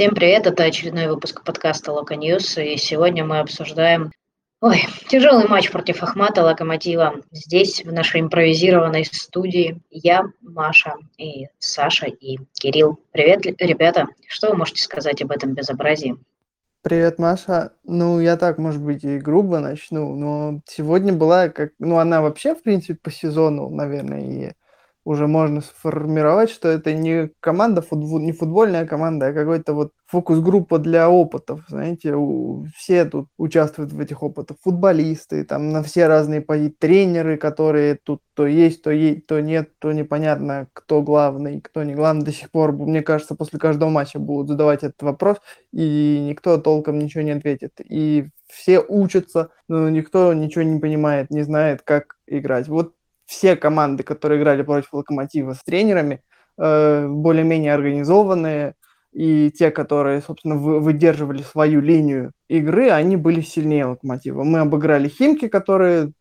Всем привет, это очередной выпуск подкаста Локо News, и сегодня мы обсуждаем Ой, тяжелый матч против Ахмата Локомотива. Здесь, в нашей импровизированной студии, я, Маша, и Саша, и Кирилл. Привет, ребята. Что вы можете сказать об этом безобразии? Привет, Маша. Ну, я так, может быть, и грубо начну, но сегодня была как... Ну, она вообще, в принципе, по сезону, наверное, и уже можно сформировать, что это не команда, футбол, не футбольная команда, а какой-то вот фокус-группа для опытов, знаете, у, все тут участвуют в этих опытах, футболисты, там на все разные позиции, тренеры, которые тут то есть, то есть, то нет, то непонятно, кто главный, кто не главный, до сих пор, мне кажется, после каждого матча будут задавать этот вопрос, и никто толком ничего не ответит, и все учатся, но никто ничего не понимает, не знает, как играть. Вот все команды, которые играли против Локомотива с тренерами, э, более-менее организованные, и те, которые, собственно, выдерживали свою линию игры, они были сильнее Локомотива. Мы обыграли Химки, которые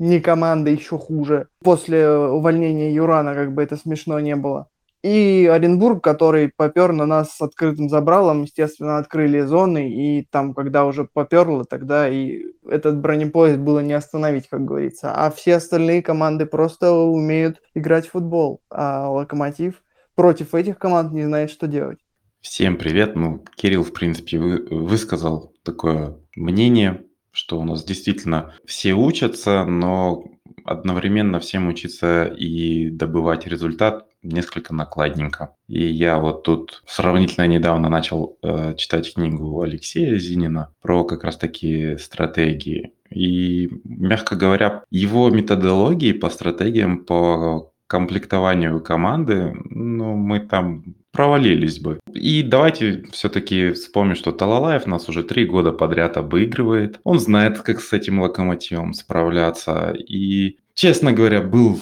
не команда, еще хуже. После увольнения Юрана, как бы это смешно не было. И Оренбург, который попер на нас с открытым забралом, естественно, открыли зоны, и там, когда уже поперло, тогда и этот бронепоезд было не остановить, как говорится. А все остальные команды просто умеют играть в футбол, а Локомотив против этих команд не знает, что делать. Всем привет. Ну, Кирилл, в принципе, вы, высказал такое мнение, что у нас действительно все учатся, но одновременно всем учиться и добывать результат несколько накладненько. И я вот тут сравнительно недавно начал э, читать книгу Алексея Зинина про как раз таки стратегии. И, мягко говоря, его методологии по стратегиям, по комплектованию команды, ну, мы там провалились бы. И давайте все-таки вспомним, что Талалаев нас уже три года подряд обыгрывает. Он знает, как с этим локомотивом справляться. И, честно говоря, был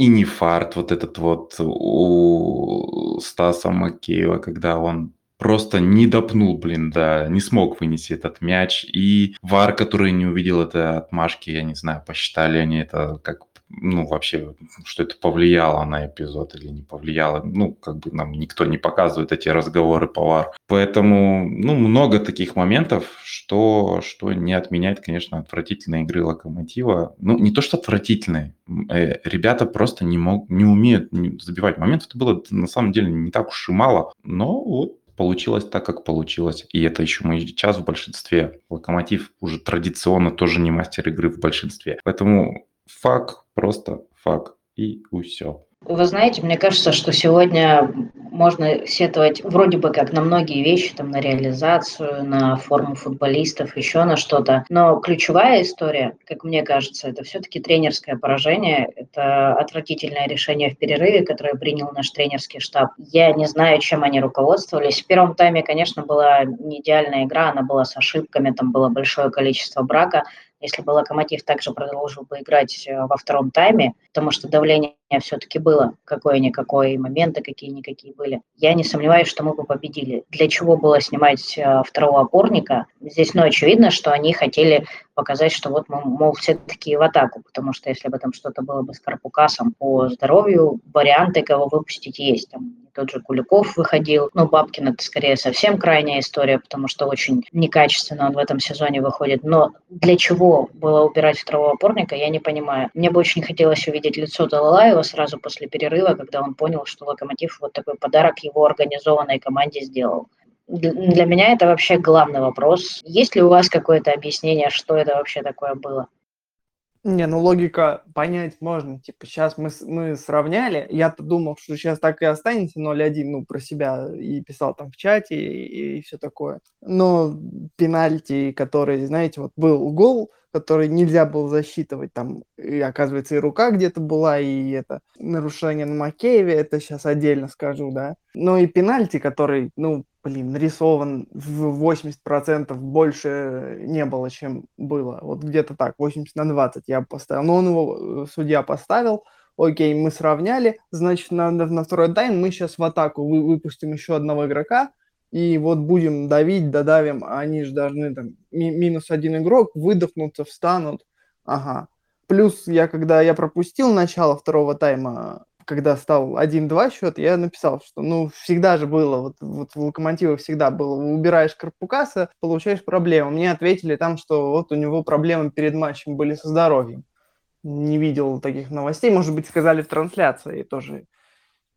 и не фарт вот этот вот у Стаса Макеева, когда он просто не допнул, блин, да, не смог вынести этот мяч. И Вар, который не увидел этой отмашки, я не знаю, посчитали они это как ну, вообще, что это повлияло на эпизод или не повлияло. Ну, как бы нам никто не показывает эти разговоры повар. Поэтому, ну, много таких моментов, что, что не отменяет, конечно, отвратительные игры Локомотива. Ну, не то, что отвратительные. Э, ребята просто не, мог, не умеют забивать момент. Это было, на самом деле, не так уж и мало. Но вот получилось так, как получилось. И это еще мы сейчас в большинстве. Локомотив уже традиционно тоже не мастер игры в большинстве. Поэтому факт, просто факт и все. Вы знаете, мне кажется, что сегодня можно сетовать вроде бы как на многие вещи, там, на реализацию, на форму футболистов, еще на что-то. Но ключевая история, как мне кажется, это все-таки тренерское поражение. Это отвратительное решение в перерыве, которое принял наш тренерский штаб. Я не знаю, чем они руководствовались. В первом тайме, конечно, была не идеальная игра, она была с ошибками, там было большое количество брака если бы Локомотив также продолжил бы играть э, во втором тайме, потому что давление все-таки было какое-никакое, моменты какие-никакие были. Я не сомневаюсь, что мы бы победили. Для чего было снимать э, второго опорника? Здесь, ну, очевидно, что они хотели показать, что вот, мол, все такие в атаку, потому что если бы там что-то было бы с Карпукасом по здоровью, варианты, кого выпустить, есть. Там тот же Куликов выходил. Ну, Бабкин это скорее совсем крайняя история, потому что очень некачественно он в этом сезоне выходит. Но для чего было убирать второго опорника, я не понимаю. Мне бы очень хотелось увидеть лицо Далалаева сразу после перерыва, когда он понял, что Локомотив вот такой подарок его организованной команде сделал. Для меня это вообще главный вопрос. Есть ли у вас какое-то объяснение, что это вообще такое было? Не, ну логика понять можно. Типа, сейчас мы, мы сравняли. Я-то думал, что сейчас так и останется 0-1, ну, про себя и писал там в чате и, и все такое. Но пенальти, который, знаете, вот был гол, который нельзя было засчитывать, там, и, оказывается, и рука где-то была, и это нарушение на Макееве, это сейчас отдельно скажу, да. Но и пенальти, который, ну, блин, нарисован в 80% больше не было, чем было. Вот где-то так, 80 на 20 я поставил. Но он его, э, судья поставил, окей, мы сравняли, значит, на, на второй тайм мы сейчас в атаку вы, выпустим еще одного игрока, и вот будем давить, додавим, они же должны там ми- минус один игрок, выдохнуться, встанут, ага. Плюс я, когда я пропустил начало второго тайма, когда стал 1-2 счет, я написал, что, ну, всегда же было, вот, вот в Локомотиве всегда было, убираешь Карпукаса, получаешь проблему. Мне ответили там, что вот у него проблемы перед матчем были со здоровьем. Не видел таких новостей, может быть, сказали в трансляции тоже.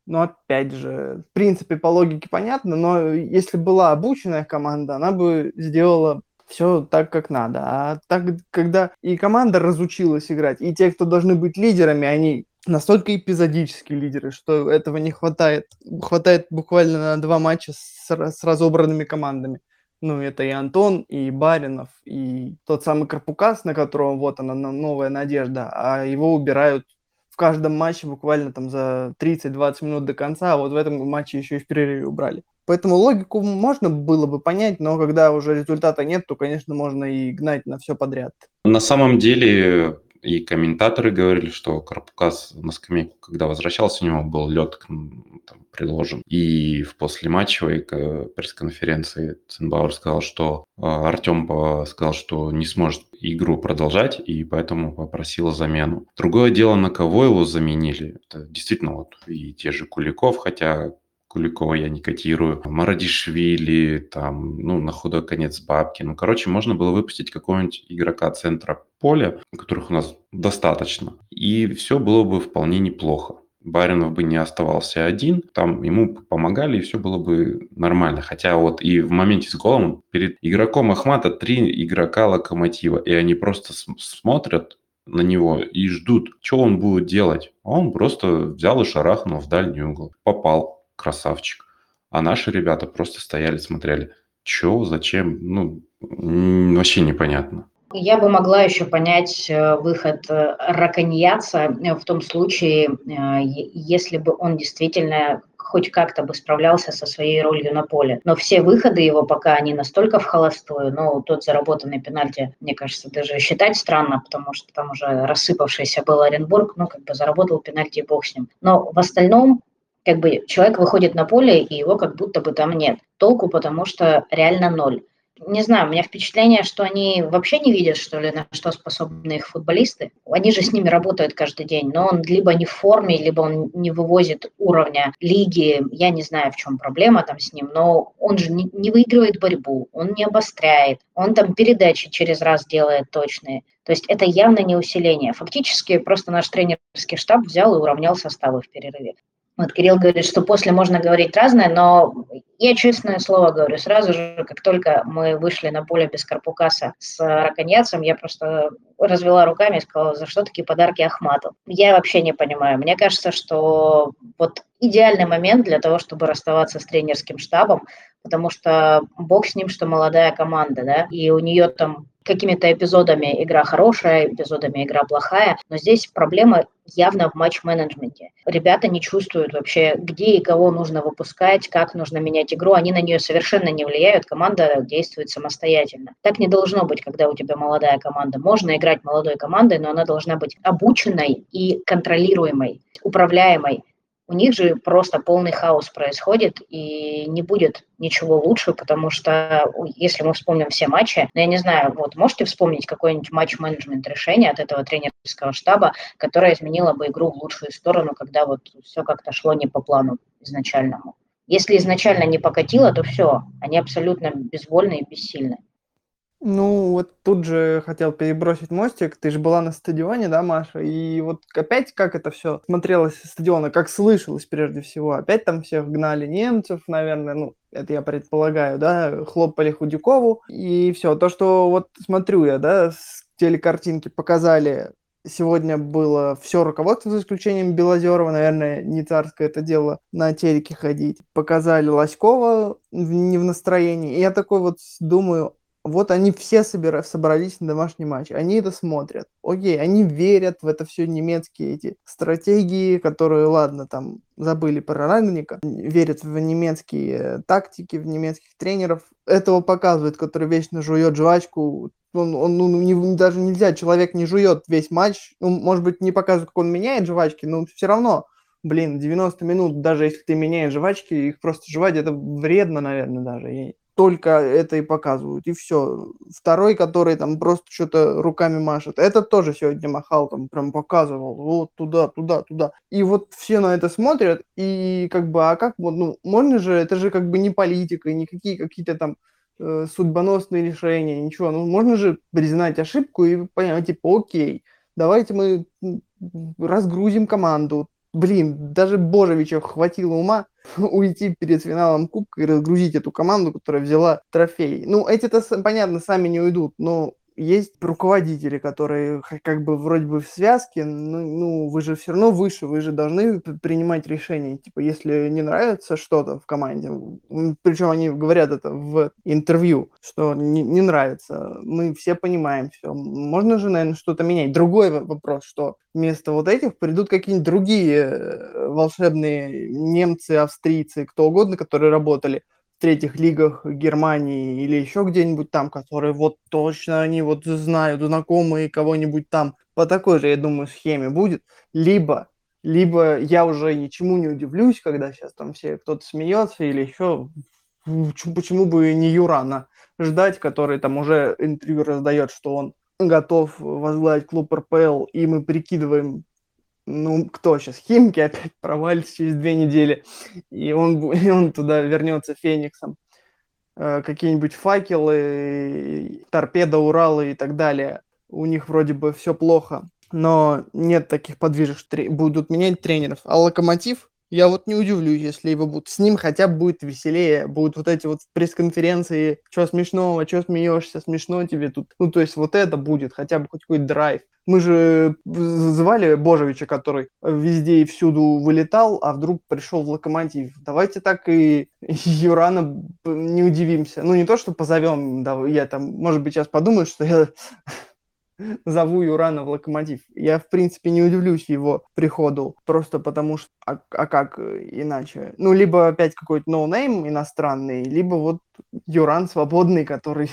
Но опять же, в принципе, по логике понятно, но если была обученная команда, она бы сделала все так, как надо. А так, когда и команда разучилась играть, и те, кто должны быть лидерами, они настолько эпизодические лидеры, что этого не хватает. Хватает буквально на два матча с, с разобранными командами. Ну, это и Антон, и Баринов, и тот самый Карпукас, на которого вот она новая надежда, а его убирают в каждом матче буквально там за 30-20 минут до конца, а вот в этом матче еще и в перерыве убрали. Поэтому логику можно было бы понять, но когда уже результата нет, то, конечно, можно и гнать на все подряд. На самом деле и комментаторы говорили, что Карпукас на скамейку, когда возвращался, у него был лед там, приложен. И в послематчевой пресс-конференции Цинбауэр сказал, что э, Артем сказал, что не сможет игру продолжать, и поэтому попросил замену. Другое дело, на кого его заменили. Это действительно вот и те же Куликов, хотя Куликова я не котирую, Марадишвили, там, ну, на худой конец бабки. Ну, короче, можно было выпустить какого-нибудь игрока центра поля, которых у нас достаточно, и все было бы вполне неплохо. Баринов бы не оставался один, там ему помогали, и все было бы нормально. Хотя вот и в моменте с голом перед игроком Ахмата три игрока Локомотива, и они просто смотрят на него и ждут, что он будет делать. А он просто взял и шарахнул в дальний угол. Попал красавчик. А наши ребята просто стояли, смотрели, что, зачем, ну, вообще непонятно. Я бы могла еще понять э, выход э, Раконьяца э, в том случае, если бы он действительно хоть как-то бы справлялся со своей ролью на поле. Но все выходы его пока, они настолько в холостую, но тот заработанный пенальти, мне кажется, даже считать странно, потому что там уже рассыпавшийся был Оренбург, ну, как бы заработал пенальти, и бог с ним. Но в остальном как бы человек выходит на поле, и его как будто бы там нет. Толку, потому что реально ноль. Не знаю, у меня впечатление, что они вообще не видят, что ли, на что способны их футболисты. Они же с ними работают каждый день, но он либо не в форме, либо он не вывозит уровня лиги. Я не знаю, в чем проблема там с ним, но он же не, не выигрывает борьбу, он не обостряет, он там передачи через раз делает точные. То есть это явно не усиление. Фактически просто наш тренерский штаб взял и уравнял составы в перерыве. Вот Кирилл говорит, что после можно говорить разное, но я честное слово говорю, сразу же, как только мы вышли на поле без Карпукаса с Раконьяцем, я просто развела руками и сказала, за что такие подарки Ахмату. Я вообще не понимаю. Мне кажется, что вот идеальный момент для того, чтобы расставаться с тренерским штабом, потому что бог с ним, что молодая команда, да, и у нее там какими-то эпизодами игра хорошая, эпизодами игра плохая, но здесь проблема явно в матч-менеджменте. Ребята не чувствуют вообще, где и кого нужно выпускать, как нужно менять игру, они на нее совершенно не влияют, команда действует самостоятельно. Так не должно быть, когда у тебя молодая команда. Можно играть молодой командой, но она должна быть обученной и контролируемой, управляемой у них же просто полный хаос происходит, и не будет ничего лучше, потому что если мы вспомним все матчи, ну, я не знаю, вот можете вспомнить какой-нибудь матч-менеджмент решения от этого тренерского штаба, которое изменило бы игру в лучшую сторону, когда вот все как-то шло не по плану изначальному. Если изначально не покатило, то все, они абсолютно безвольны и бессильны. Ну, вот тут же хотел перебросить мостик. Ты же была на стадионе, да, Маша? И вот опять как это все смотрелось стадиона, как слышалось прежде всего. Опять там всех гнали немцев, наверное, ну, это я предполагаю, да, хлопали Худякову. И все, то, что вот смотрю я, да, с телекартинки показали Сегодня было все руководство, за исключением Белозерова. Наверное, не царское это дело на телеке ходить. Показали Лоськова не в настроении. И я такой вот думаю, вот они все собира- собрались на домашний матч, они это смотрят. Окей, они верят в это все немецкие эти стратегии, которые, ладно, там забыли про Рангника, верят в немецкие тактики, в немецких тренеров. Этого показывает, который вечно жует жвачку. Он, он ну, не, даже нельзя, человек не жует весь матч. Ну, может быть, не показывает, как он меняет жвачки, но все равно блин, 90 минут, даже если ты меняешь жвачки, их просто жевать, это вредно, наверное, даже. Только это и показывают, и все. Второй, который там просто что-то руками машет, этот тоже сегодня махал, там прям показывал, вот туда, туда, туда. И вот все на это смотрят, и как бы, а как ну, можно же, это же как бы не политика, никакие какие-то там э, судьбоносные решения, ничего. Ну, можно же признать ошибку и понять, типа, окей, давайте мы разгрузим команду, блин, даже Божевича хватило ума уйти перед финалом Кубка и разгрузить эту команду, которая взяла трофей. Ну, эти-то, понятно, сами не уйдут, но есть руководители, которые как бы вроде бы в связке, ну, ну вы же все равно выше, вы же должны принимать решения. Типа, если не нравится что-то в команде, причем они говорят это в интервью, что не, не нравится, мы все понимаем все. Можно же, наверное, что-то менять. Другой вопрос, что вместо вот этих придут какие-нибудь другие э, волшебные немцы, австрийцы, кто угодно, которые работали третьих лигах Германии или еще где-нибудь там, которые вот точно они вот знают, знакомые кого-нибудь там, по такой же, я думаю, схеме будет. Либо, либо я уже ничему не удивлюсь, когда сейчас там все кто-то смеется или еще, почему бы не Юрана ждать, который там уже интервью раздает, что он готов возглавить клуб РПЛ, и мы прикидываем, ну, кто сейчас, Химки опять провалится через две недели, и он, и он туда вернется Фениксом. Э, какие-нибудь факелы, торпеда Уралы и так далее. У них вроде бы все плохо, но нет таких подвижек, будут менять тренеров. А Локомотив я вот не удивлюсь, если его будут. С ним хотя бы будет веселее. Будут вот эти вот пресс-конференции, что смешного, что смеешься, смешно тебе тут. Ну, то есть вот это будет, хотя бы хоть какой-то драйв. Мы же звали Божевича, который везде и всюду вылетал, а вдруг пришел в локомотив. Давайте так и Юрана не удивимся. Ну, не то, что позовем, да, я там, может быть, сейчас подумаю, что я зову Юрана в Локомотив. Я, в принципе, не удивлюсь его приходу, просто потому что, а, а как иначе? Ну, либо опять какой-то no name иностранный, либо вот Юран свободный, который,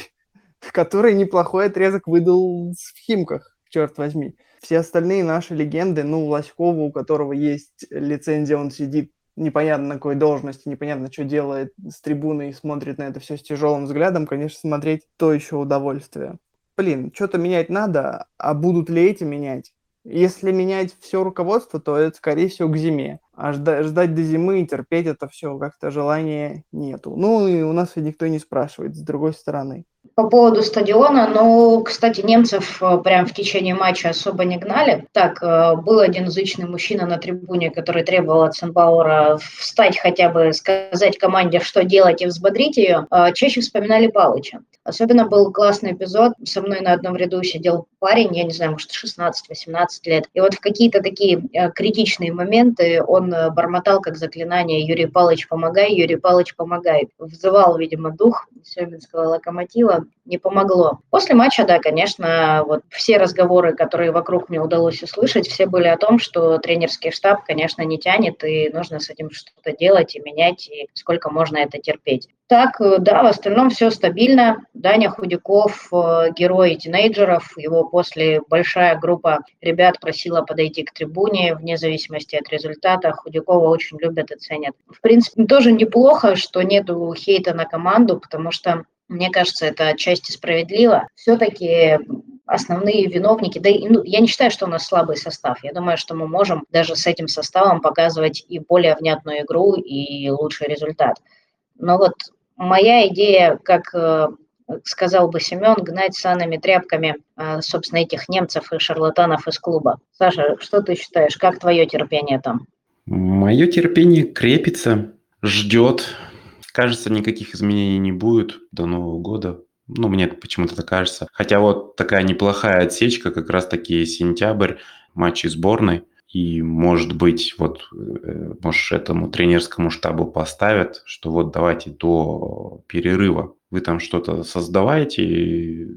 который неплохой отрезок выдал в Химках, черт возьми. Все остальные наши легенды, ну, Лоськова, у которого есть лицензия, он сидит непонятно на какой должности, непонятно, что делает с трибуны и смотрит на это все с тяжелым взглядом, конечно, смотреть то еще удовольствие блин, что-то менять надо, а будут ли эти менять? Если менять все руководство, то это, скорее всего, к зиме. А ждать, ждать до зимы и терпеть это все как-то желания нету. Ну и у нас и никто не спрашивает, с другой стороны. По поводу стадиона, ну, кстати, немцев э, прям в течение матча особо не гнали. Так, э, был один зычный мужчина на трибуне, который требовал от Сенбауэра встать хотя бы, сказать команде, что делать и взбодрить ее. А чаще вспоминали Палыча. Особенно был классный эпизод. Со мной на одном ряду сидел парень, я не знаю, может, 16-18 лет. И вот в какие-то такие э, критичные моменты он бормотал как заклинание «Юрий Палыч, помогай, Юрий Палыч, помогай». Взывал, видимо, дух Семенского локомотива не помогло. После матча, да, конечно, вот все разговоры, которые вокруг мне удалось услышать, все были о том, что тренерский штаб, конечно, не тянет, и нужно с этим что-то делать и менять, и сколько можно это терпеть. Так, э, да, в остальном все стабильно. Даня Худяков, э, герой тинейджеров, его после большая группа ребят просила подойти к трибуне, вне зависимости от результата. Худякова очень любят и ценят. В принципе, тоже неплохо, что нету хейта на команду, потому что мне кажется, это отчасти справедливо. Все-таки основные виновники, да и, ну, я не считаю, что у нас слабый состав. Я думаю, что мы можем даже с этим составом показывать и более внятную игру, и лучший результат. Но вот моя идея, как э, сказал бы Семен, гнать санами тряпками, э, собственно, этих немцев и шарлатанов из клуба. Саша, что ты считаешь, как твое терпение там? Мое терпение крепится, ждет, Кажется, никаких изменений не будет до Нового года. Ну, мне почему-то так кажется. Хотя вот такая неплохая отсечка, как раз-таки сентябрь, матчи сборной. И, может быть, вот, э, может, этому тренерскому штабу поставят, что вот давайте до перерыва вы там что-то создаваете,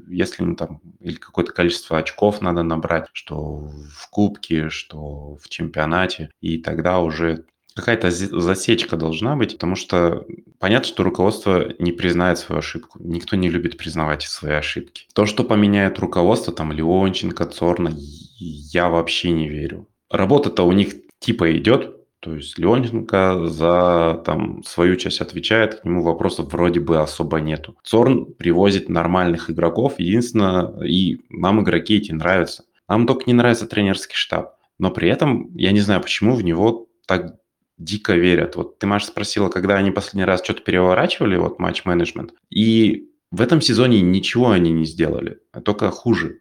если ну, там или какое-то количество очков надо набрать, что в кубке, что в чемпионате, и тогда уже какая-то засечка должна быть, потому что понятно, что руководство не признает свою ошибку. Никто не любит признавать свои ошибки. То, что поменяет руководство, там, Леонченко, Цорна, я вообще не верю. Работа-то у них типа идет, То есть Леоненко за там, свою часть отвечает, к нему вопросов вроде бы особо нету. Цорн привозит нормальных игроков, единственное, и нам игроки эти нравятся. Нам только не нравится тренерский штаб. Но при этом я не знаю, почему в него так дико верят. Вот ты, Маша, спросила, когда они последний раз что-то переворачивали, вот матч-менеджмент, и в этом сезоне ничего они не сделали, а только хуже.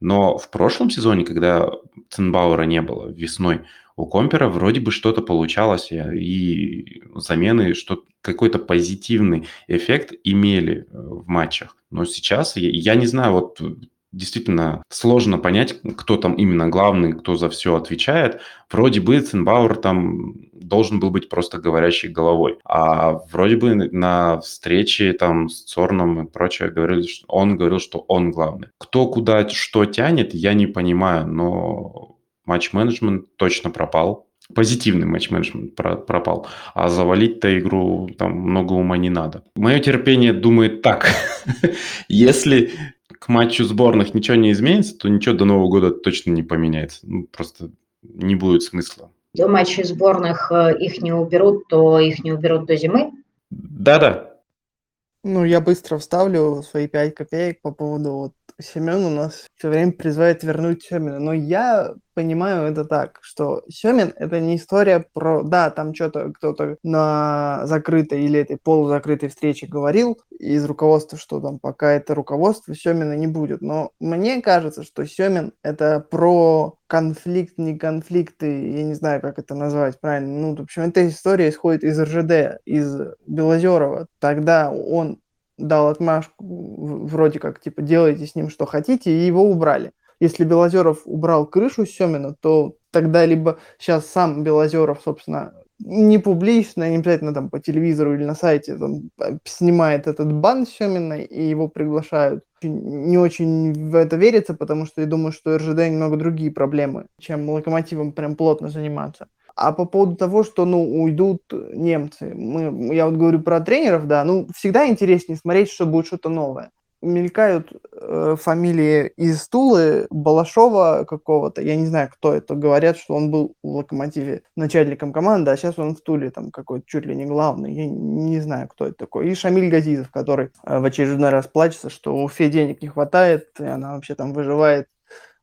Но в прошлом сезоне, когда Цинбауэра не было весной, у Компера вроде бы что-то получалось, и замены, что какой-то позитивный эффект имели э, в матчах. Но сейчас я, я не знаю, вот действительно сложно понять, кто там именно главный, кто за все отвечает. Вроде бы Цинбауэр там должен был быть просто говорящей головой. А вроде бы на встрече там с Цорном и прочее говорили, что он говорил, что он главный. Кто куда что тянет, я не понимаю, но матч-менеджмент точно пропал. Позитивный матч-менеджмент пропал. А завалить-то игру там много ума не надо. Мое терпение думает так. Если к матчу сборных ничего не изменится, то ничего до Нового года точно не поменяется. Ну, просто не будет смысла. До матчей сборных э, их не уберут, то их не уберут до зимы? Да-да. Ну, я быстро вставлю свои 5 копеек по поводу вот Семен у нас все время призывает вернуть Семена. Но я понимаю это так, что Семен — это не история про... Да, там что-то кто-то на закрытой или этой полузакрытой встрече говорил из руководства, что там пока это руководство, Семена не будет. Но мне кажется, что Семен — это про конфликт, не конфликты, я не знаю, как это назвать правильно. Ну, в общем, эта история исходит из РЖД, из Белозерова. Тогда он дал отмашку, вроде как, типа, делайте с ним что хотите, и его убрали. Если Белозеров убрал крышу Семина, то тогда либо сейчас сам Белозеров, собственно, не публично, не обязательно там по телевизору или на сайте там, а, снимает этот бан Семина, и его приглашают. Не очень в это верится, потому что я думаю, что РЖД немного другие проблемы, чем локомотивом прям плотно заниматься. А по поводу того, что, ну, уйдут немцы, мы, я вот говорю про тренеров, да, ну, всегда интереснее смотреть, что будет что-то новое. Мелькают э, фамилии из Тулы, Балашова какого-то, я не знаю, кто это, говорят, что он был в Локомотиве начальником команды, а сейчас он в Туле там какой-то чуть ли не главный, я не знаю, кто это такой. И Шамиль Газизов, который э, в очередной раз плачется, что у Фе денег не хватает, и она вообще там выживает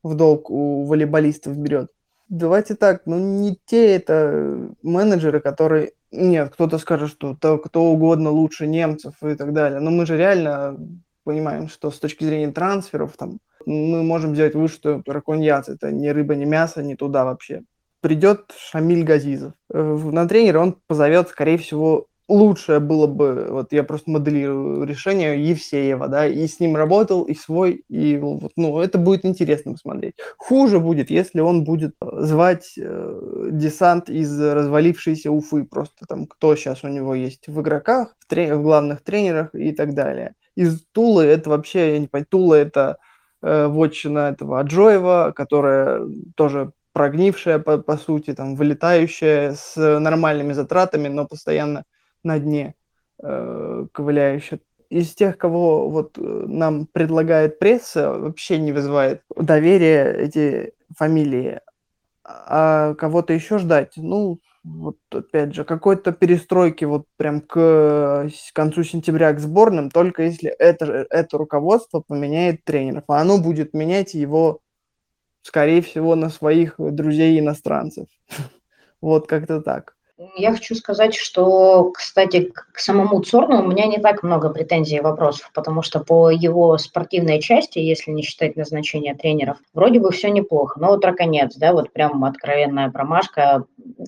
в долг у волейболистов берет давайте так, ну не те это менеджеры, которые... Нет, кто-то скажет, что то, кто угодно лучше немцев и так далее. Но мы же реально понимаем, что с точки зрения трансферов там мы можем взять выше Раконьяц. Это не рыба, не мясо, не туда вообще. Придет Шамиль Газизов. Э, на тренера он позовет, скорее всего, лучшее было бы, вот я просто моделирую решение Евсеева, да, и с ним работал, и свой, и вот, ну, это будет интересно посмотреть. Хуже будет, если он будет э, звать э, десант из развалившейся Уфы, просто там, кто сейчас у него есть в игроках, в, трен- в главных тренерах и так далее. Из Тулы это вообще, я не понимаю, Тула это э, вотчина этого Аджоева, которая тоже прогнившая, по, по сути, там, вылетающая с нормальными затратами, но постоянно на дне э, ковыляющих. Из тех, кого вот э, нам предлагает пресса, вообще не вызывает доверия эти фамилии. А кого-то еще ждать, ну, вот опять же, какой-то перестройки вот прям к концу сентября к сборным, только если это, это руководство поменяет тренеров. А оно будет менять его, скорее всего, на своих друзей иностранцев. Вот как-то так. Я хочу сказать, что, кстати, к самому Цорну у меня не так много претензий и вопросов, потому что по его спортивной части, если не считать назначения тренеров, вроде бы все неплохо. Но вот Раконец, да, вот прям откровенная промашка,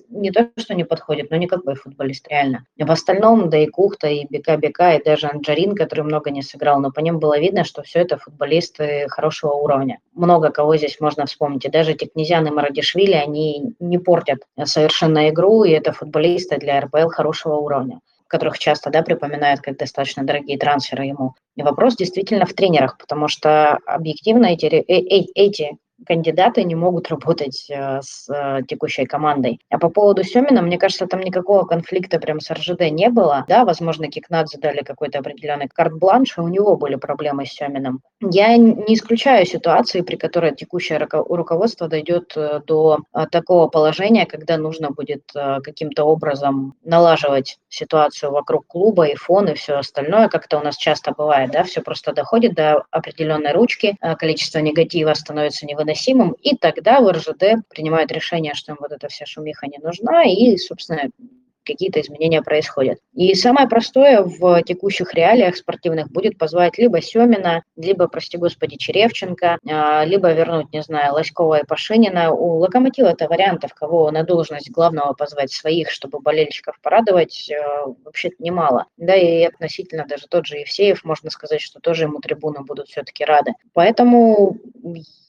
не то, что не подходит, но никакой футболист реально. В остальном, да и Кухта, и Бека Бека, и даже Анджарин, который много не сыграл, но по ним было видно, что все это футболисты хорошего уровня. Много кого здесь можно вспомнить. И даже Текнезян и Марадишвили, они не портят совершенно игру, и это футболисты для РПЛ хорошего уровня которых часто да, припоминают как достаточно дорогие трансферы ему. И вопрос действительно в тренерах, потому что объективно эти, э, э, эти кандидаты не могут работать э, с э, текущей командой. А по поводу Семина, мне кажется, там никакого конфликта прям с РЖД не было. Да, возможно, Кикнадзе дали какой-то определенный карт-бланш, и у него были проблемы с Семином. Я не исключаю ситуации, при которой текущее руководство дойдет э, до такого положения, когда нужно будет каким-то образом налаживать ситуацию вокруг клуба и фон, и все остальное, как это у нас часто бывает, да, все просто доходит до определенной ручки, количество негатива становится невыносимым, невыносимым, и тогда в РЖД принимают решение, что им вот эта вся шумиха не нужна, и, собственно, какие-то изменения происходят. И самое простое в текущих реалиях спортивных будет позвать либо Семина, либо, прости господи, Черевченко, а, либо вернуть, не знаю, Лоськова и Пашинина. У Локомотива это вариантов, кого на должность главного позвать своих, чтобы болельщиков порадовать, э, вообще-то немало. Да, и относительно даже тот же Евсеев, можно сказать, что тоже ему трибуны будут все-таки рады. Поэтому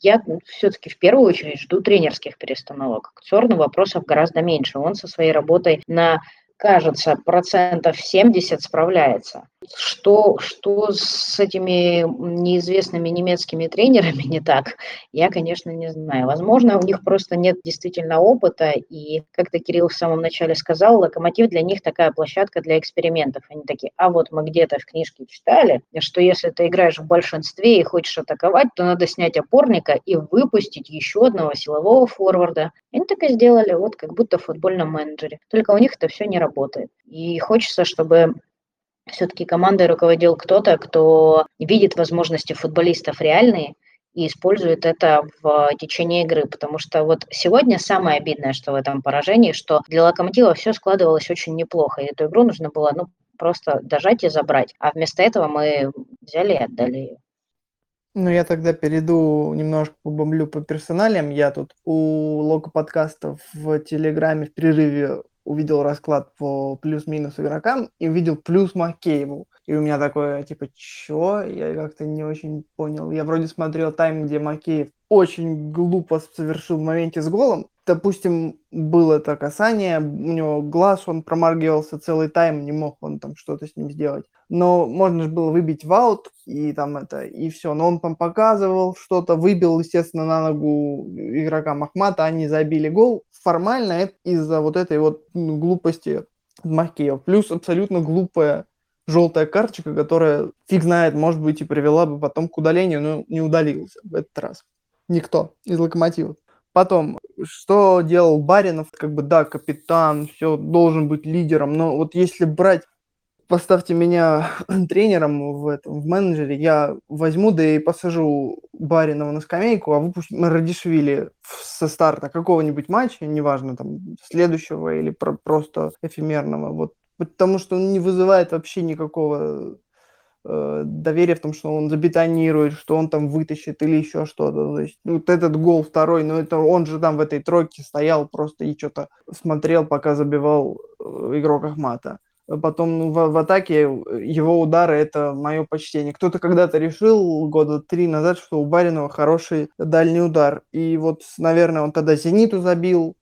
я все-таки в первую очередь жду тренерских перестановок. К Цорну вопросов гораздо меньше. Он со своей работой на кажется, процентов 70 справляется. Что, что с этими неизвестными немецкими тренерами не так, я, конечно, не знаю. Возможно, у них просто нет действительно опыта, и, как-то Кирилл в самом начале сказал, локомотив для них такая площадка для экспериментов. Они такие, а вот мы где-то в книжке читали, что если ты играешь в большинстве и хочешь атаковать, то надо снять опорника и выпустить еще одного силового форварда. Они так и сделали, вот как будто в футбольном менеджере. Только у них это все не работает. И хочется, чтобы все-таки командой руководил кто-то, кто видит возможности футболистов реальные и использует это в течение игры. Потому что вот сегодня самое обидное, что в этом поражении, что для Локомотива все складывалось очень неплохо. И эту игру нужно было ну, просто дожать и забрать. А вместо этого мы взяли и отдали ее. Ну, я тогда перейду немножко побомблю по персоналям. Я тут у Лока подкастов в Телеграме в перерыве увидел расклад по плюс-минус игрокам и увидел плюс Макееву. И у меня такое, типа, чё? Я как-то не очень понял. Я вроде смотрел тайм, где Макеев очень глупо совершил в моменте с голом. Допустим, было это касание, у него глаз, он промаргивался целый тайм, не мог он там что-то с ним сделать. Но можно же было выбить в и там это, и все. Но он там показывал что-то, выбил, естественно, на ногу игрока Махмата, они забили гол. Формально это из-за вот этой вот ну, глупости Макеева. Плюс абсолютно глупая желтая карточка, которая, фиг знает, может быть, и привела бы потом к удалению, но не удалился в этот раз. Никто из локомотива. Потом, что делал Баринов? Как бы, да, капитан, все, должен быть лидером, но вот если брать поставьте меня тренером в этом, в менеджере, я возьму, да и посажу Баринова на скамейку, а выпустим Радишвили со старта какого-нибудь матча, неважно, там, следующего или про- просто эфемерного, вот, потому что он не вызывает вообще никакого э, в том, что он забетонирует, что он там вытащит или еще что-то. То есть вот этот гол второй, ну это он же там в этой тройке стоял просто и что-то смотрел, пока забивал э, игрок Ахмата потом ну, в, в атаке его удары – это мое почтение. Кто-то когда-то решил года три назад, что у Баринова хороший дальний удар. И вот, наверное, он тогда «Зениту» забил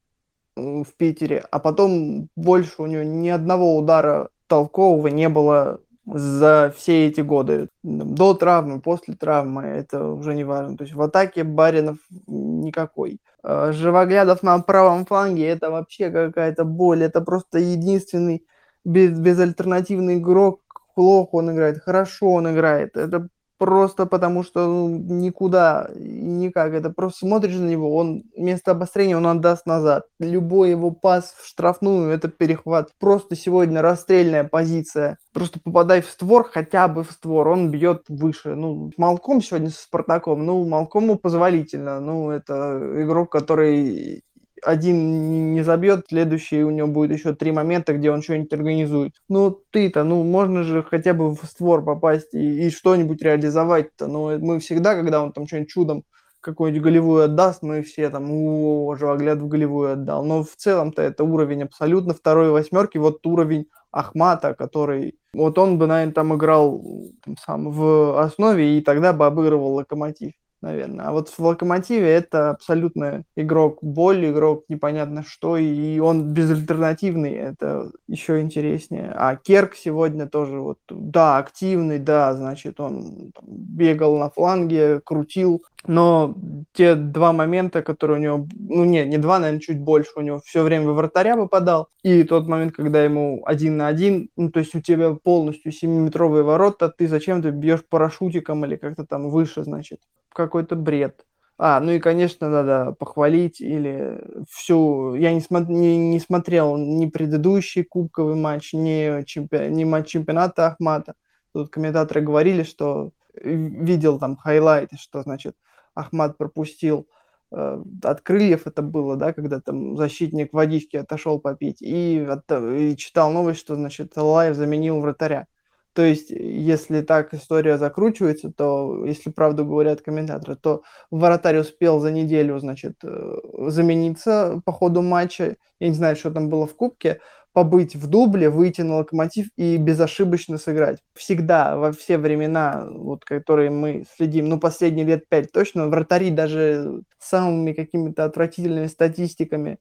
в Питере, а потом больше у него ни одного удара толкового не было за все эти годы. До травмы, после травмы, это уже не важно. То есть в атаке Баринов никакой. А Живоглядов на правом фланге – это вообще какая-то боль. Это просто единственный без, безальтернативный игрок, плохо он играет, хорошо он играет. Это просто потому, что ну, никуда и никак. Это просто смотришь на него, он вместо обострения он отдаст назад. Любой его пас в штрафную – это перехват. Просто сегодня расстрельная позиция. Просто попадай в створ, хотя бы в створ, он бьет выше. Ну, Малком сегодня с Спартаком, ну, Малкому позволительно. Ну, это игрок, который один не забьет, следующий у него будет еще три момента, где он что-нибудь организует. Ну, ты-то, ну, можно же хотя бы в створ попасть и, и что-нибудь реализовать-то. Ну, мы всегда, когда он там что-нибудь чудом какую-нибудь голевую отдаст, мы все там, о, Живогляд в голевую отдал. Но в целом-то это уровень абсолютно второй восьмерки, вот уровень Ахмата, который, вот он бы, наверное, там играл там, сам в основе, и тогда бы обыгрывал Локомотив наверное. А вот в Локомотиве это абсолютно игрок боль, игрок непонятно что, и он безальтернативный, это еще интереснее. А Керк сегодня тоже вот, да, активный, да, значит, он бегал на фланге, крутил но те два момента, которые у него, ну нет, не два, наверное, чуть больше, у него все время в вратаря попадал, и тот момент, когда ему один на один, ну то есть у тебя полностью 7-метровые ворота, ты зачем ты бьешь парашютиком или как-то там выше, значит, какой-то бред. А, ну и, конечно, надо похвалить или всю... Я не, смо... не, не смотрел ни предыдущий кубковый матч, ни, чемпи... ни матч чемпионата Ахмата. Тут комментаторы говорили, что видел там хайлайты, что, значит, Ахмат пропустил э, от крыльев это было, да, когда там защитник водички отошел попить, и, от, и читал новость, что, значит, Лаев заменил вратаря. То есть, если так история закручивается, то, если правду говорят комментаторы, то вратарь успел за неделю, значит, э, замениться по ходу матча. Я не знаю, что там было в кубке, побыть в дубле, выйти на локомотив и безошибочно сыграть. Всегда, во все времена, вот, которые мы следим, ну, последние лет пять точно, вратари даже самыми какими-то отвратительными статистиками,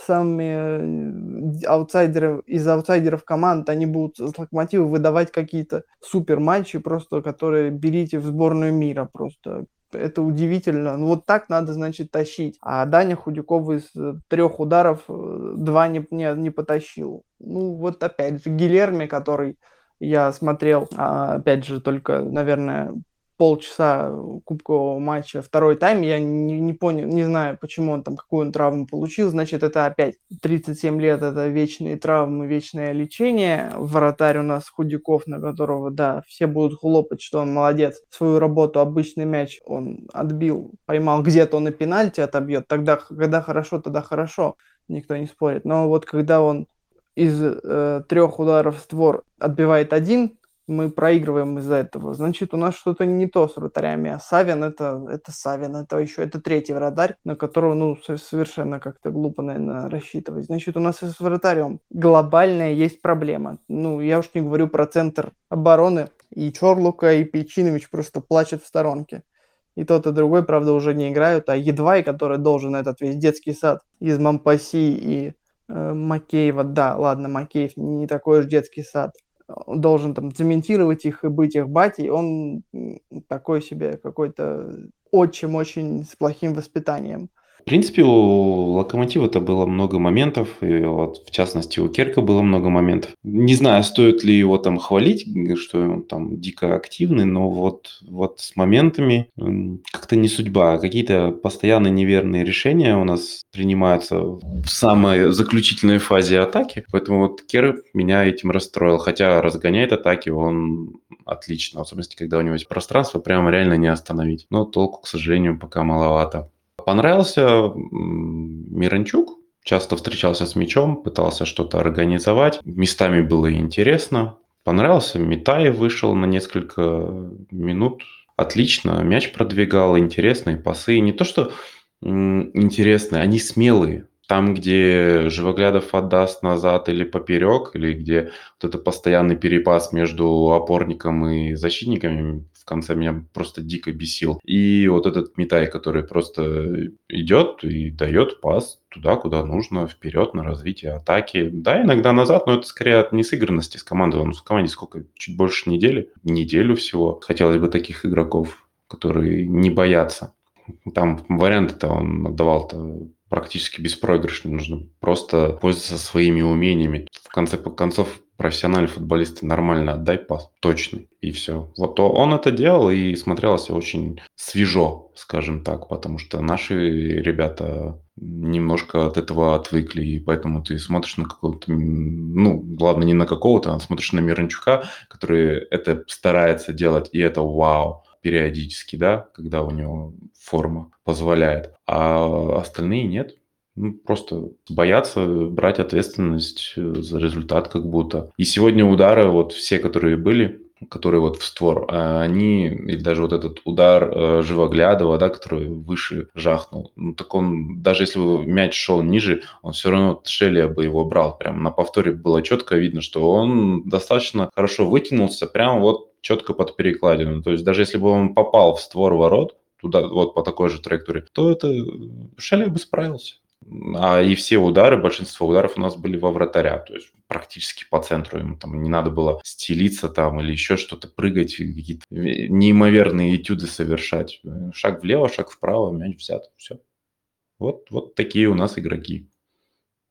самыми э, аутсайдеров, из аутсайдеров команд, они будут с локомотива выдавать какие-то супер матчи, просто которые берите в сборную мира просто это удивительно. Ну, вот так надо, значит, тащить. А Даня Худяков из э, трех ударов э, два не, не, не потащил. Ну, вот опять же, Гилерми, который я смотрел, а, опять же, только, наверное, полчаса кубкового матча второй тайм, я не, не понял, не знаю, почему он там, какую он травму получил, значит, это опять 37 лет, это вечные травмы, вечное лечение, вратарь у нас Худяков, на которого, да, все будут хлопать, что он молодец, свою работу, обычный мяч он отбил, поймал где-то он и пенальти отобьет, тогда, когда хорошо, тогда хорошо, никто не спорит, но вот когда он из э, трех ударов створ отбивает один, мы проигрываем из-за этого. Значит, у нас что-то не то с вратарями. А Савин это, это Савин, это еще это третий вратарь, на которого ну, совершенно как-то глупо, наверное, рассчитывать. Значит, у нас с вратарем глобальная есть проблема. Ну, я уж не говорю про центр обороны. И Чорлука, и Печинович просто плачут в сторонке. И тот, и другой, правда, уже не играют. А Едвай, который должен этот весь детский сад из Мампаси и э, Макеева, да, ладно, Макеев не такой уж детский сад, должен там цементировать их и быть их батей, он такой себе какой-то отчим очень с плохим воспитанием. Принципе, у Локомотива-то было много моментов, и вот в частности у Керка было много моментов. Не знаю, стоит ли его там хвалить, что он там дико активный, но вот, вот с моментами как-то не судьба. Какие-то постоянно неверные решения у нас принимаются в самой заключительной фазе атаки, поэтому вот Кер меня этим расстроил, хотя разгоняет атаки он отлично, в особенности, когда у него есть пространство, прямо реально не остановить. Но толку, к сожалению, пока маловато. Понравился Миранчук, часто встречался с мячом, пытался что-то организовать. Местами было интересно. Понравился Митаев, вышел на несколько минут. Отлично, мяч продвигал, интересные пасы. Не то, что интересные, они смелые. Там, где Живоглядов отдаст назад или поперек, или где вот это постоянный перепас между опорником и защитниками, конце меня просто дико бесил. И вот этот Митай, который просто идет и дает пас туда, куда нужно, вперед на развитие атаки. Да, иногда назад, но это скорее от несыгранности с командой. Он в команде сколько? Чуть больше недели? Неделю всего. Хотелось бы таких игроков, которые не боятся. Там варианты-то он отдавал-то практически беспроигрышно. Нужно просто пользоваться своими умениями. В конце концов, профессиональный футболист, нормально отдай пас, точный, и все. Вот он это делал и смотрелось очень свежо, скажем так, потому что наши ребята немножко от этого отвыкли, и поэтому ты смотришь на какого-то, ну, ладно, не на какого-то, а смотришь на Миранчука, который это старается делать, и это вау периодически, да, когда у него форма позволяет, а остальные нет. Ну, просто боятся брать ответственность э, за результат как будто. И сегодня удары, вот все, которые были, которые вот в створ, а они, и даже вот этот удар э, Живоглядова, да, который выше жахнул, ну так он, даже если бы мяч шел ниже, он все равно Шелия бы его брал. Прям на повторе было четко видно, что он достаточно хорошо вытянулся, прям вот четко под перекладину. То есть даже если бы он попал в створ ворот, туда вот по такой же траектории, то это Шелли бы справился. А и все удары, большинство ударов у нас были во вратаря, то есть практически по центру. Ему там не надо было стелиться там или еще что-то, прыгать, какие-то неимоверные этюды совершать. Шаг влево, шаг вправо, мяч взят, все. Вот, вот такие у нас игроки.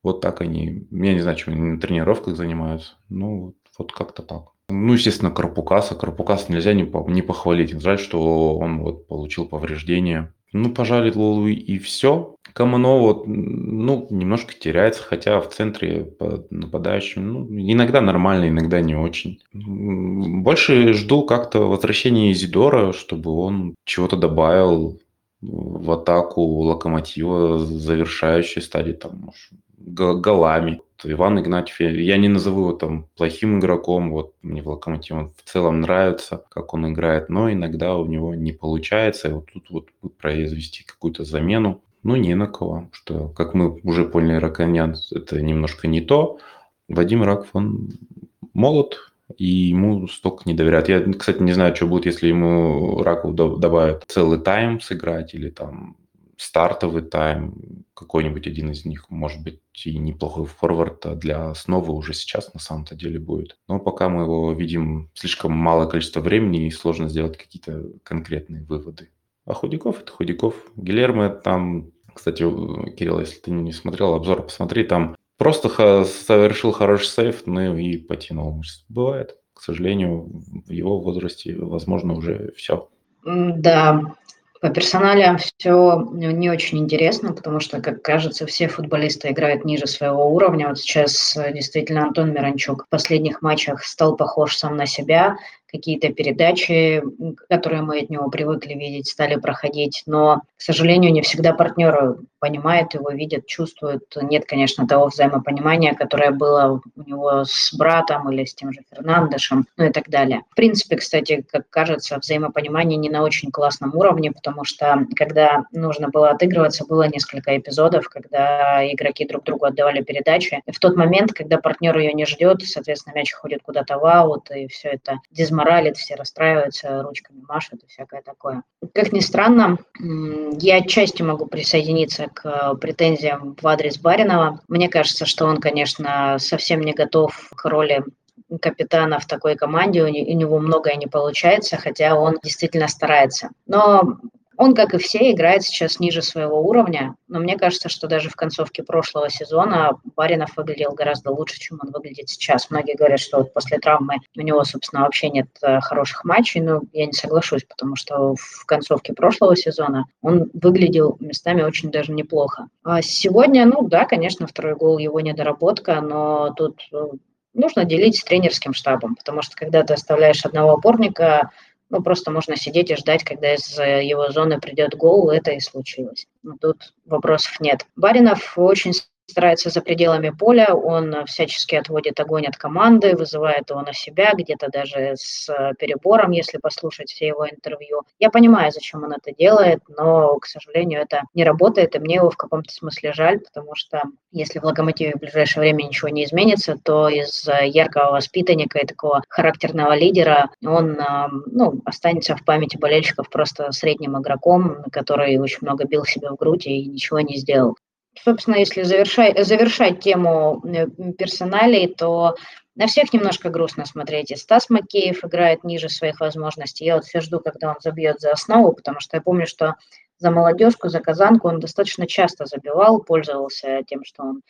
Вот так они, я не знаю, чем они на тренировках занимаются. Ну, вот, вот как-то так. Ну, естественно, Карпукаса. Карпукаса нельзя не, по, не похвалить. Жаль, что он вот получил повреждение. Ну, пожалуй, и все. Камано вот, ну, немножко теряется, хотя в центре нападающим, ну, иногда нормально, иногда не очень. Больше жду как-то возвращения Изидора, чтобы он чего-то добавил в атаку Локомотива, завершающей стадии, там, голами. Иван Игнатьев, я не назову его там плохим игроком, вот мне в Локомотиве в целом нравится, как он играет, но иногда у него не получается, и вот тут вот произвести какую-то замену, ну, не на кого, что, как мы уже поняли, Раконян, это немножко не то. Вадим Раков, он молод, и ему столько не доверяют. Я, кстати, не знаю, что будет, если ему Раков добавят целый тайм сыграть или там стартовый тайм, какой-нибудь один из них, может быть, и неплохой форвард а для основы уже сейчас на самом-то деле будет. Но пока мы его видим слишком малое количество времени и сложно сделать какие-то конкретные выводы. А Худяков – это Худяков. Гилермо там, кстати, Кирилл, если ты не смотрел обзор, посмотри, там просто совершил хороший сейф, ну и потянул. Бывает. К сожалению, в его возрасте, возможно, уже все. Да, по персоналям все не очень интересно, потому что, как кажется, все футболисты играют ниже своего уровня. Вот сейчас э, действительно Антон Миранчук в последних матчах стал похож сам на себя какие-то передачи, которые мы от него привыкли видеть, стали проходить. Но, к сожалению, не всегда партнеры понимают его, видят, чувствуют. Нет, конечно, того взаимопонимания, которое было у него с братом или с тем же Фернандешем, ну и так далее. В принципе, кстати, как кажется, взаимопонимание не на очень классном уровне, потому что когда нужно было отыгрываться, было несколько эпизодов, когда игроки друг другу отдавали передачи. И в тот момент, когда партнер ее не ждет, соответственно, мяч ходит куда-то в аут, и все это дезморализует моралит, все расстраиваются, ручками машут и всякое такое. Как ни странно, я отчасти могу присоединиться к претензиям в адрес Баринова. Мне кажется, что он, конечно, совсем не готов к роли капитана в такой команде, у него многое не получается, хотя он действительно старается. Но он, как и все, играет сейчас ниже своего уровня, но мне кажется, что даже в концовке прошлого сезона Баринов выглядел гораздо лучше, чем он выглядит сейчас. Многие говорят, что вот после травмы у него, собственно, вообще нет э, хороших матчей, но я не соглашусь, потому что в концовке прошлого сезона он выглядел местами очень даже неплохо. А сегодня, ну да, конечно, второй гол его недоработка, но тут э, нужно делить с тренерским штабом, потому что когда ты оставляешь одного опорника, ну, просто можно сидеть и ждать, когда из э, его зоны придет гол, это и случилось. Но тут вопросов нет. Баринов очень старается за пределами поля, он всячески отводит огонь от команды, вызывает его на себя, где-то даже с перебором, если послушать все его интервью. Я понимаю, зачем он это делает, но, к сожалению, это не работает, и мне его в каком-то смысле жаль, потому что если в «Локомотиве» в ближайшее время ничего не изменится, то из яркого воспитанника и такого характерного лидера он э, ну, останется в памяти болельщиков просто средним игроком, который очень много бил себя в грудь и ничего не сделал собственно, если завершать, завершать тему э, персоналей, то на всех немножко грустно смотреть. И Стас Макеев играет ниже своих возможностей. Я вот все жду, когда он забьет за основу, потому что я помню, что за молодежку, за казанку он достаточно часто забивал, пользовался тем, что он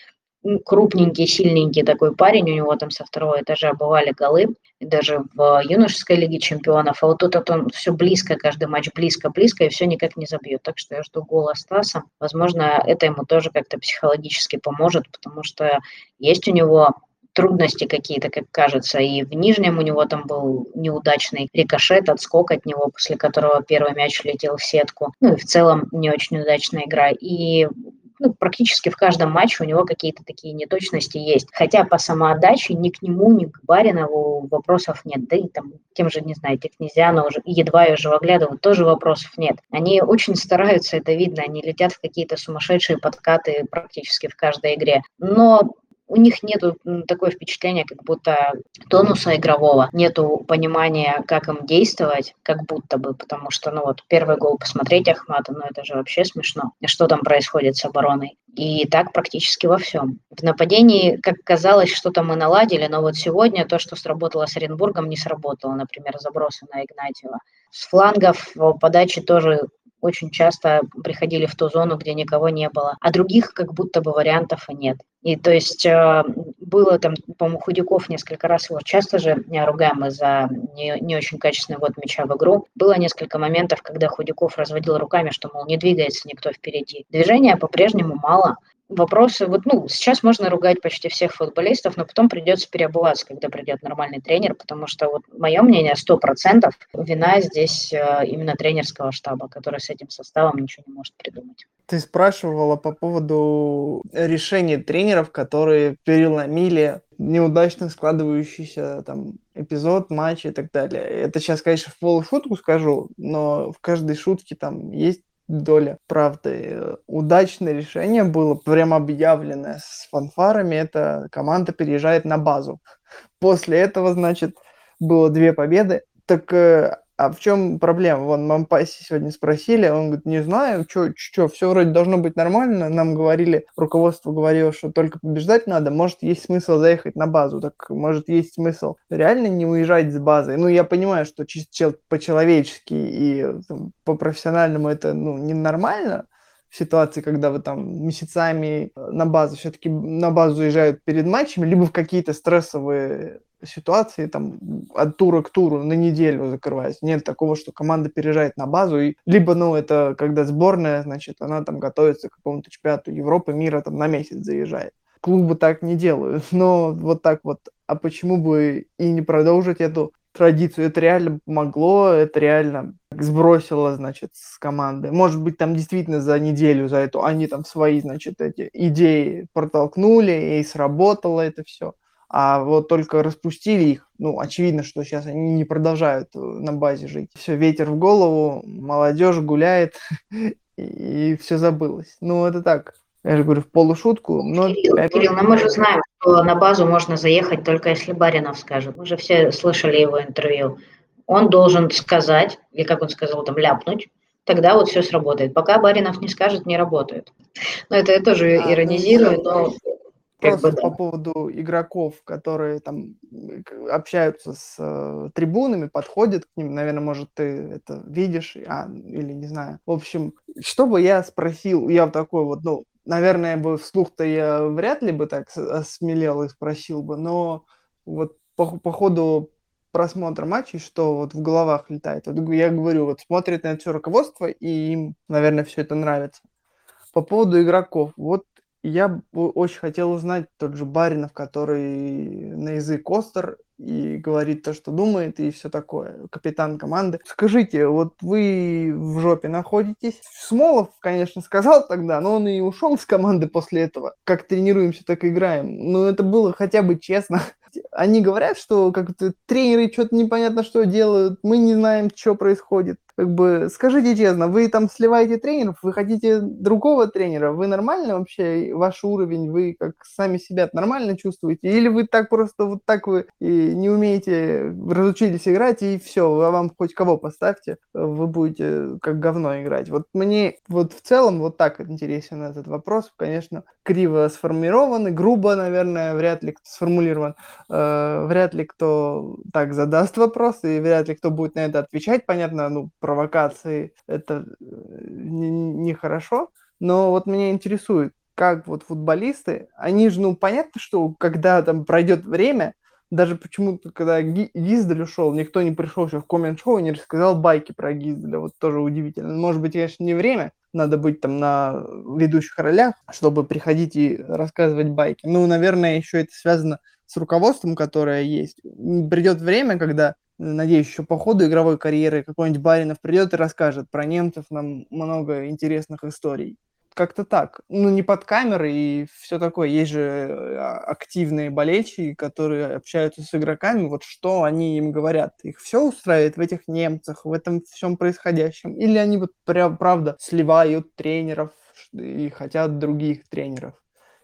крупненький, сильненький такой парень, у него там со второго этажа бывали голы, даже в юношеской лиге чемпионов, а вот тут вот он все близко, каждый матч близко-близко, и все никак не забьет. Так что я жду гола Стаса. Возможно, это ему тоже как-то психологически поможет, потому что есть у него трудности какие-то, как кажется. И в Нижнем у него там был неудачный рикошет, отскок от него, после которого первый мяч летел в сетку. Ну и в целом не очень удачная игра. И ну, практически в каждом матче у него какие-то такие неточности есть. Хотя по самоотдаче ни к нему, ни к Баринову вопросов нет. Да и там тем же, не знаю, Технезиану уже, едва я Живоглядову тоже вопросов нет. Они очень стараются, это видно, они летят в какие-то сумасшедшие подкаты практически в каждой игре. Но у них нет такое впечатление, как будто тонуса игрового, нету понимания, как им действовать, как будто бы, потому что, ну вот, первый гол посмотреть Ахмата, ну это же вообще смешно, что там происходит с обороной. И так практически во всем. В нападении, как казалось, что-то мы наладили, но вот сегодня то, что сработало с Оренбургом, не сработало, например, забросы на Игнатьева. С флангов подачи тоже очень часто приходили в ту зону, где никого не было, а других как будто бы вариантов и нет. И то есть э, было там, по-моему, Худяков несколько раз, его часто же не ругаем из-за не, не очень качественный вот мяча в игру. Было несколько моментов, когда Худяков разводил руками, что, мол, не двигается никто впереди. Движения по-прежнему мало вопросы, вот, ну, сейчас можно ругать почти всех футболистов, но потом придется переобуваться, когда придет нормальный тренер, потому что, вот, мое мнение, сто процентов вина здесь э, именно тренерского штаба, который с этим составом ничего не может придумать. Ты спрашивала по поводу решений тренеров, которые переломили неудачно складывающийся там эпизод, матч и так далее. Это сейчас, конечно, в полушутку скажу, но в каждой шутке там есть доля правды. Удачное решение было прям объявленное с фанфарами. Это команда переезжает на базу. После этого, значит, было две победы. Так э, а в чем проблема? Вон, Мампаси сегодня спросили, он говорит, не знаю, что, все вроде должно быть нормально. Нам говорили, руководство говорило, что только побеждать надо, может, есть смысл заехать на базу. Так, может, есть смысл реально не уезжать с базы. Ну, я понимаю, что чисто по-человечески и там, по-профессиональному это, ну, ненормально, в ситуации, когда вы там месяцами на базу, все-таки на базу уезжают перед матчами, либо в какие-то стрессовые ситуации там от тура к туру на неделю закрываясь. Нет такого, что команда переезжает на базу, и либо, ну, это когда сборная, значит, она там готовится к какому-то чемпионату Европы, мира там на месяц заезжает. Клубы так не делают, но вот так вот. А почему бы и не продолжить эту традицию? Это реально помогло, это реально сбросило, значит, с команды. Может быть, там действительно за неделю, за эту, они там свои, значит, эти идеи протолкнули, и сработало это все а вот только распустили их, ну, очевидно, что сейчас они не продолжают э, на базе жить. Все, ветер в голову, молодежь гуляет, и все забылось. Ну, это так, я же говорю, в полушутку. Но Кирилл, опять... Кирилл, но мы же знаем, что на базу можно заехать только если Баринов скажет. Мы же все слышали его интервью. Он должен сказать, или как он сказал, там, ляпнуть, тогда вот все сработает. Пока Баринов не скажет, не работает. Но это я тоже а, ну, иронизирую, но Просто бы, по поводу игроков, которые там общаются с э, трибунами, подходят к ним, наверное, может, ты это видишь, а, или не знаю. В общем, что бы я спросил, я такой вот, ну, наверное, бы вслух-то я вряд ли бы так осмелел и спросил бы, но вот по, по ходу просмотра матчей, что вот в головах летает. Вот я говорю, вот смотрит на это все руководство, и им, наверное, все это нравится. По поводу игроков. Вот я бы очень хотел узнать тот же Баринов, который на язык остр и говорит то, что думает, и все такое. Капитан команды. Скажите, вот вы в жопе находитесь? Смолов, конечно, сказал тогда, но он и ушел с команды после этого. Как тренируемся, так и играем. Но это было хотя бы честно. Они говорят, что как-то тренеры что-то непонятно что делают, мы не знаем, что происходит как бы скажите честно, вы там сливаете тренеров, вы хотите другого тренера, вы нормально вообще, ваш уровень, вы как сами себя нормально чувствуете, или вы так просто вот так вы и не умеете, разучились играть, и все, а вам хоть кого поставьте, вы будете как говно играть. Вот мне вот в целом вот так интересен этот вопрос, конечно, криво сформирован, грубо, наверное, вряд ли сформулирован, э, вряд ли кто так задаст вопрос, и вряд ли кто будет на это отвечать, понятно, ну, провокации, это э, нехорошо. Не но вот меня интересует, как вот футболисты, они же, ну, понятно, что когда там пройдет время, даже почему-то, когда Гиздель ушел, никто не пришел еще в коммент-шоу и не рассказал байки про Гизделя. Вот тоже удивительно. Может быть, конечно, не время, надо быть там на ведущих ролях, чтобы приходить и рассказывать байки. Ну, наверное, еще это связано с руководством, которое есть. Придет время, когда надеюсь, еще по ходу игровой карьеры какой-нибудь Баринов придет и расскажет про немцев нам много интересных историй. Как-то так. Ну, не под камерой и все такое. Есть же э, активные болельщики, которые общаются с игроками. Вот что они им говорят? Их все устраивает в этих немцах, в этом всем происходящем? Или они вот прям, правда сливают тренеров и хотят других тренеров?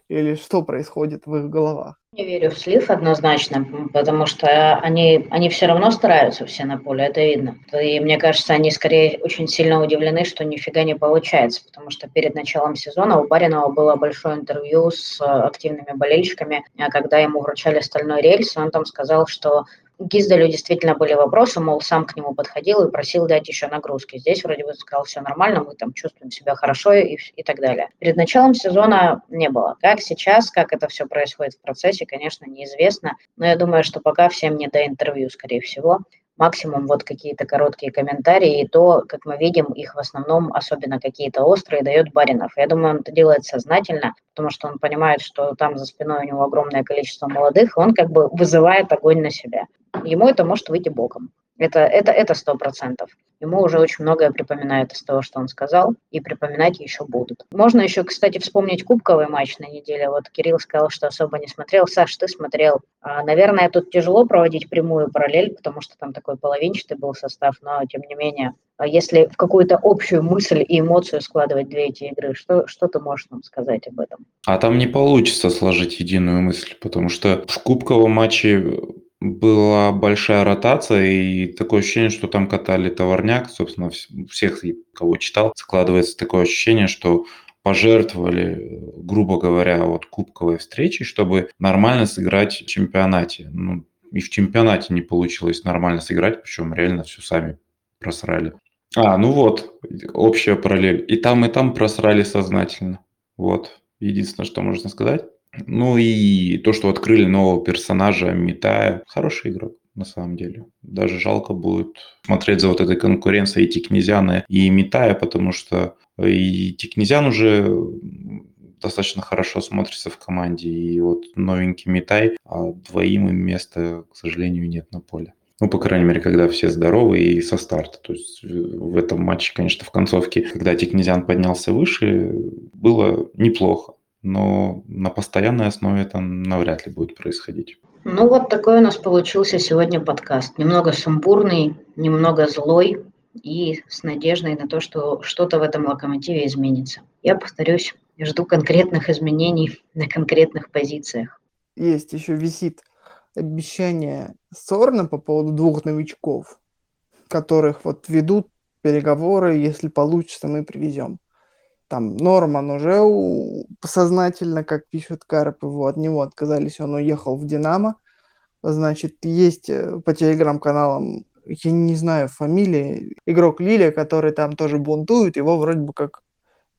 Или что происходит в их головах? Не верю в слив однозначно, потому что они, они все равно стараются все на поле, это видно. И мне кажется, они скорее очень сильно удивлены, что нифига не получается, потому что перед началом сезона у Баринова было большое интервью с активными болельщиками, а когда ему вручали стальной рельс, он там сказал, что Гизделю действительно были вопросы, мол, сам к нему подходил и просил дать еще нагрузки. Здесь вроде бы сказал, все нормально, мы там чувствуем себя хорошо и, и так далее. Перед началом сезона не было. Как сейчас, как это все происходит в процессе, конечно, неизвестно, но я думаю, что пока всем не до интервью, скорее всего максимум вот какие-то короткие комментарии, и то, как мы видим, их в основном, особенно какие-то острые, дает Баринов. Я думаю, он это делает сознательно, потому что он понимает, что там за спиной у него огромное количество молодых, он как бы вызывает огонь на себя. Ему это может выйти боком. Это, это, это сто процентов. Ему уже очень многое припоминает из того, что он сказал, и припоминать еще будут. Можно еще, кстати, вспомнить кубковый матч на неделе. Вот Кирилл сказал, что особо не смотрел. Саш, ты смотрел. А, наверное, тут тяжело проводить прямую параллель, потому что там такой половинчатый был состав, но тем не менее, а если в какую-то общую мысль и эмоцию складывать две эти игры, что, что ты можешь нам сказать об этом? А там не получится сложить единую мысль, потому что в кубковом матче была большая ротация, и такое ощущение, что там катали товарняк, собственно, всех, кого читал, складывается такое ощущение, что пожертвовали, грубо говоря, вот кубковой встречи, чтобы нормально сыграть в чемпионате. Ну, и в чемпионате не получилось нормально сыграть, причем реально все сами просрали. А, ну вот, общая параллель. И там, и там просрали сознательно. Вот, единственное, что можно сказать. Ну и то, что открыли нового персонажа Митая, хороший игрок на самом деле. Даже жалко будет смотреть за вот этой конкуренцией Тикнезяна, и Митая, потому что и Тикнезян уже достаточно хорошо смотрится в команде, и вот новенький Митай, а двоим им места, к сожалению, нет на поле. Ну, по крайней мере, когда все здоровы и со старта. То есть в этом матче, конечно, в концовке, когда Тикнезян поднялся выше, было неплохо но на постоянной основе это навряд ли будет происходить. Ну вот такой у нас получился сегодня подкаст. Немного сумбурный, немного злой и с надеждой на то, что что-то в этом локомотиве изменится. Я повторюсь, жду конкретных изменений на конкретных позициях. Есть еще висит обещание Сорна по поводу двух новичков, которых вот ведут переговоры, если получится, мы привезем там Норман уже сознательно, как пишет Карп, его от него отказались, он уехал в Динамо. Значит, есть э, по телеграм-каналам, я не знаю фамилии, игрок Лилия, который там тоже бунтует, его вроде бы как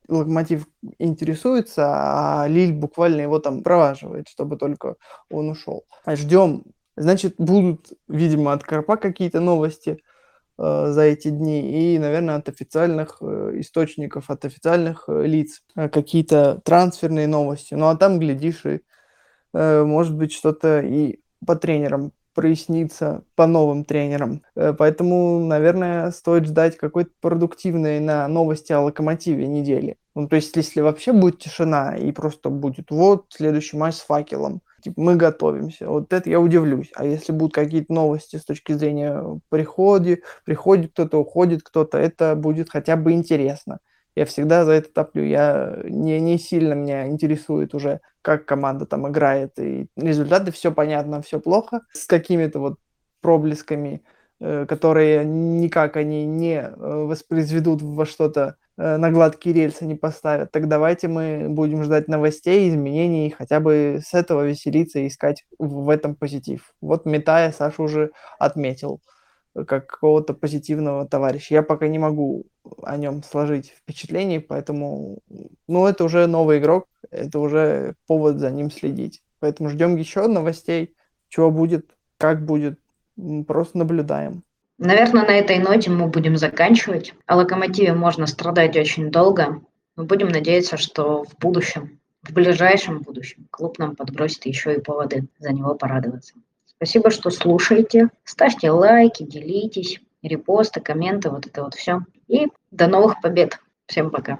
Локомотив интересуется, а Лиль буквально его там проваживает, чтобы только он ушел. Ждем. Значит, будут, видимо, от Карпа какие-то новости – за эти дни и, наверное, от официальных э, источников, от официальных э, лиц какие-то трансферные новости. Ну а там, глядишь, и может быть что-то и по тренерам прояснится, по новым тренерам. Поэтому, наверное, стоит ждать какой-то продуктивной на новости о локомотиве недели. Ну, то есть, если вообще будет тишина и просто будет вот следующий матч с факелом, типа, мы готовимся. Вот это я удивлюсь. А если будут какие-то новости с точки зрения приходи, приходит кто-то, уходит кто-то, это будет хотя бы интересно. Я всегда за это топлю. Я не, не сильно меня интересует уже, как команда там играет. И результаты все понятно, все плохо. С какими-то вот проблесками, э, которые никак они не э, воспроизведут во что-то на гладкие рельсы не поставят, так давайте мы будем ждать новостей, изменений, хотя бы с этого веселиться и искать в этом позитив. Вот Метая Саша уже отметил э, как какого-то позитивного товарища. Я пока не могу о нем сложить впечатление, поэтому, ну, это уже новый игрок, это уже повод за ним следить. Поэтому ждем еще новостей, чего будет, как будет, просто наблюдаем. Наверное, на этой ноте мы будем заканчивать. О локомотиве можно страдать очень долго. Мы будем надеяться, что в будущем, в ближайшем будущем, клуб нам подбросит еще и поводы за него порадоваться. Спасибо, что слушаете. Ставьте лайки, делитесь, репосты, комменты, вот это вот все. И до новых побед. Всем пока.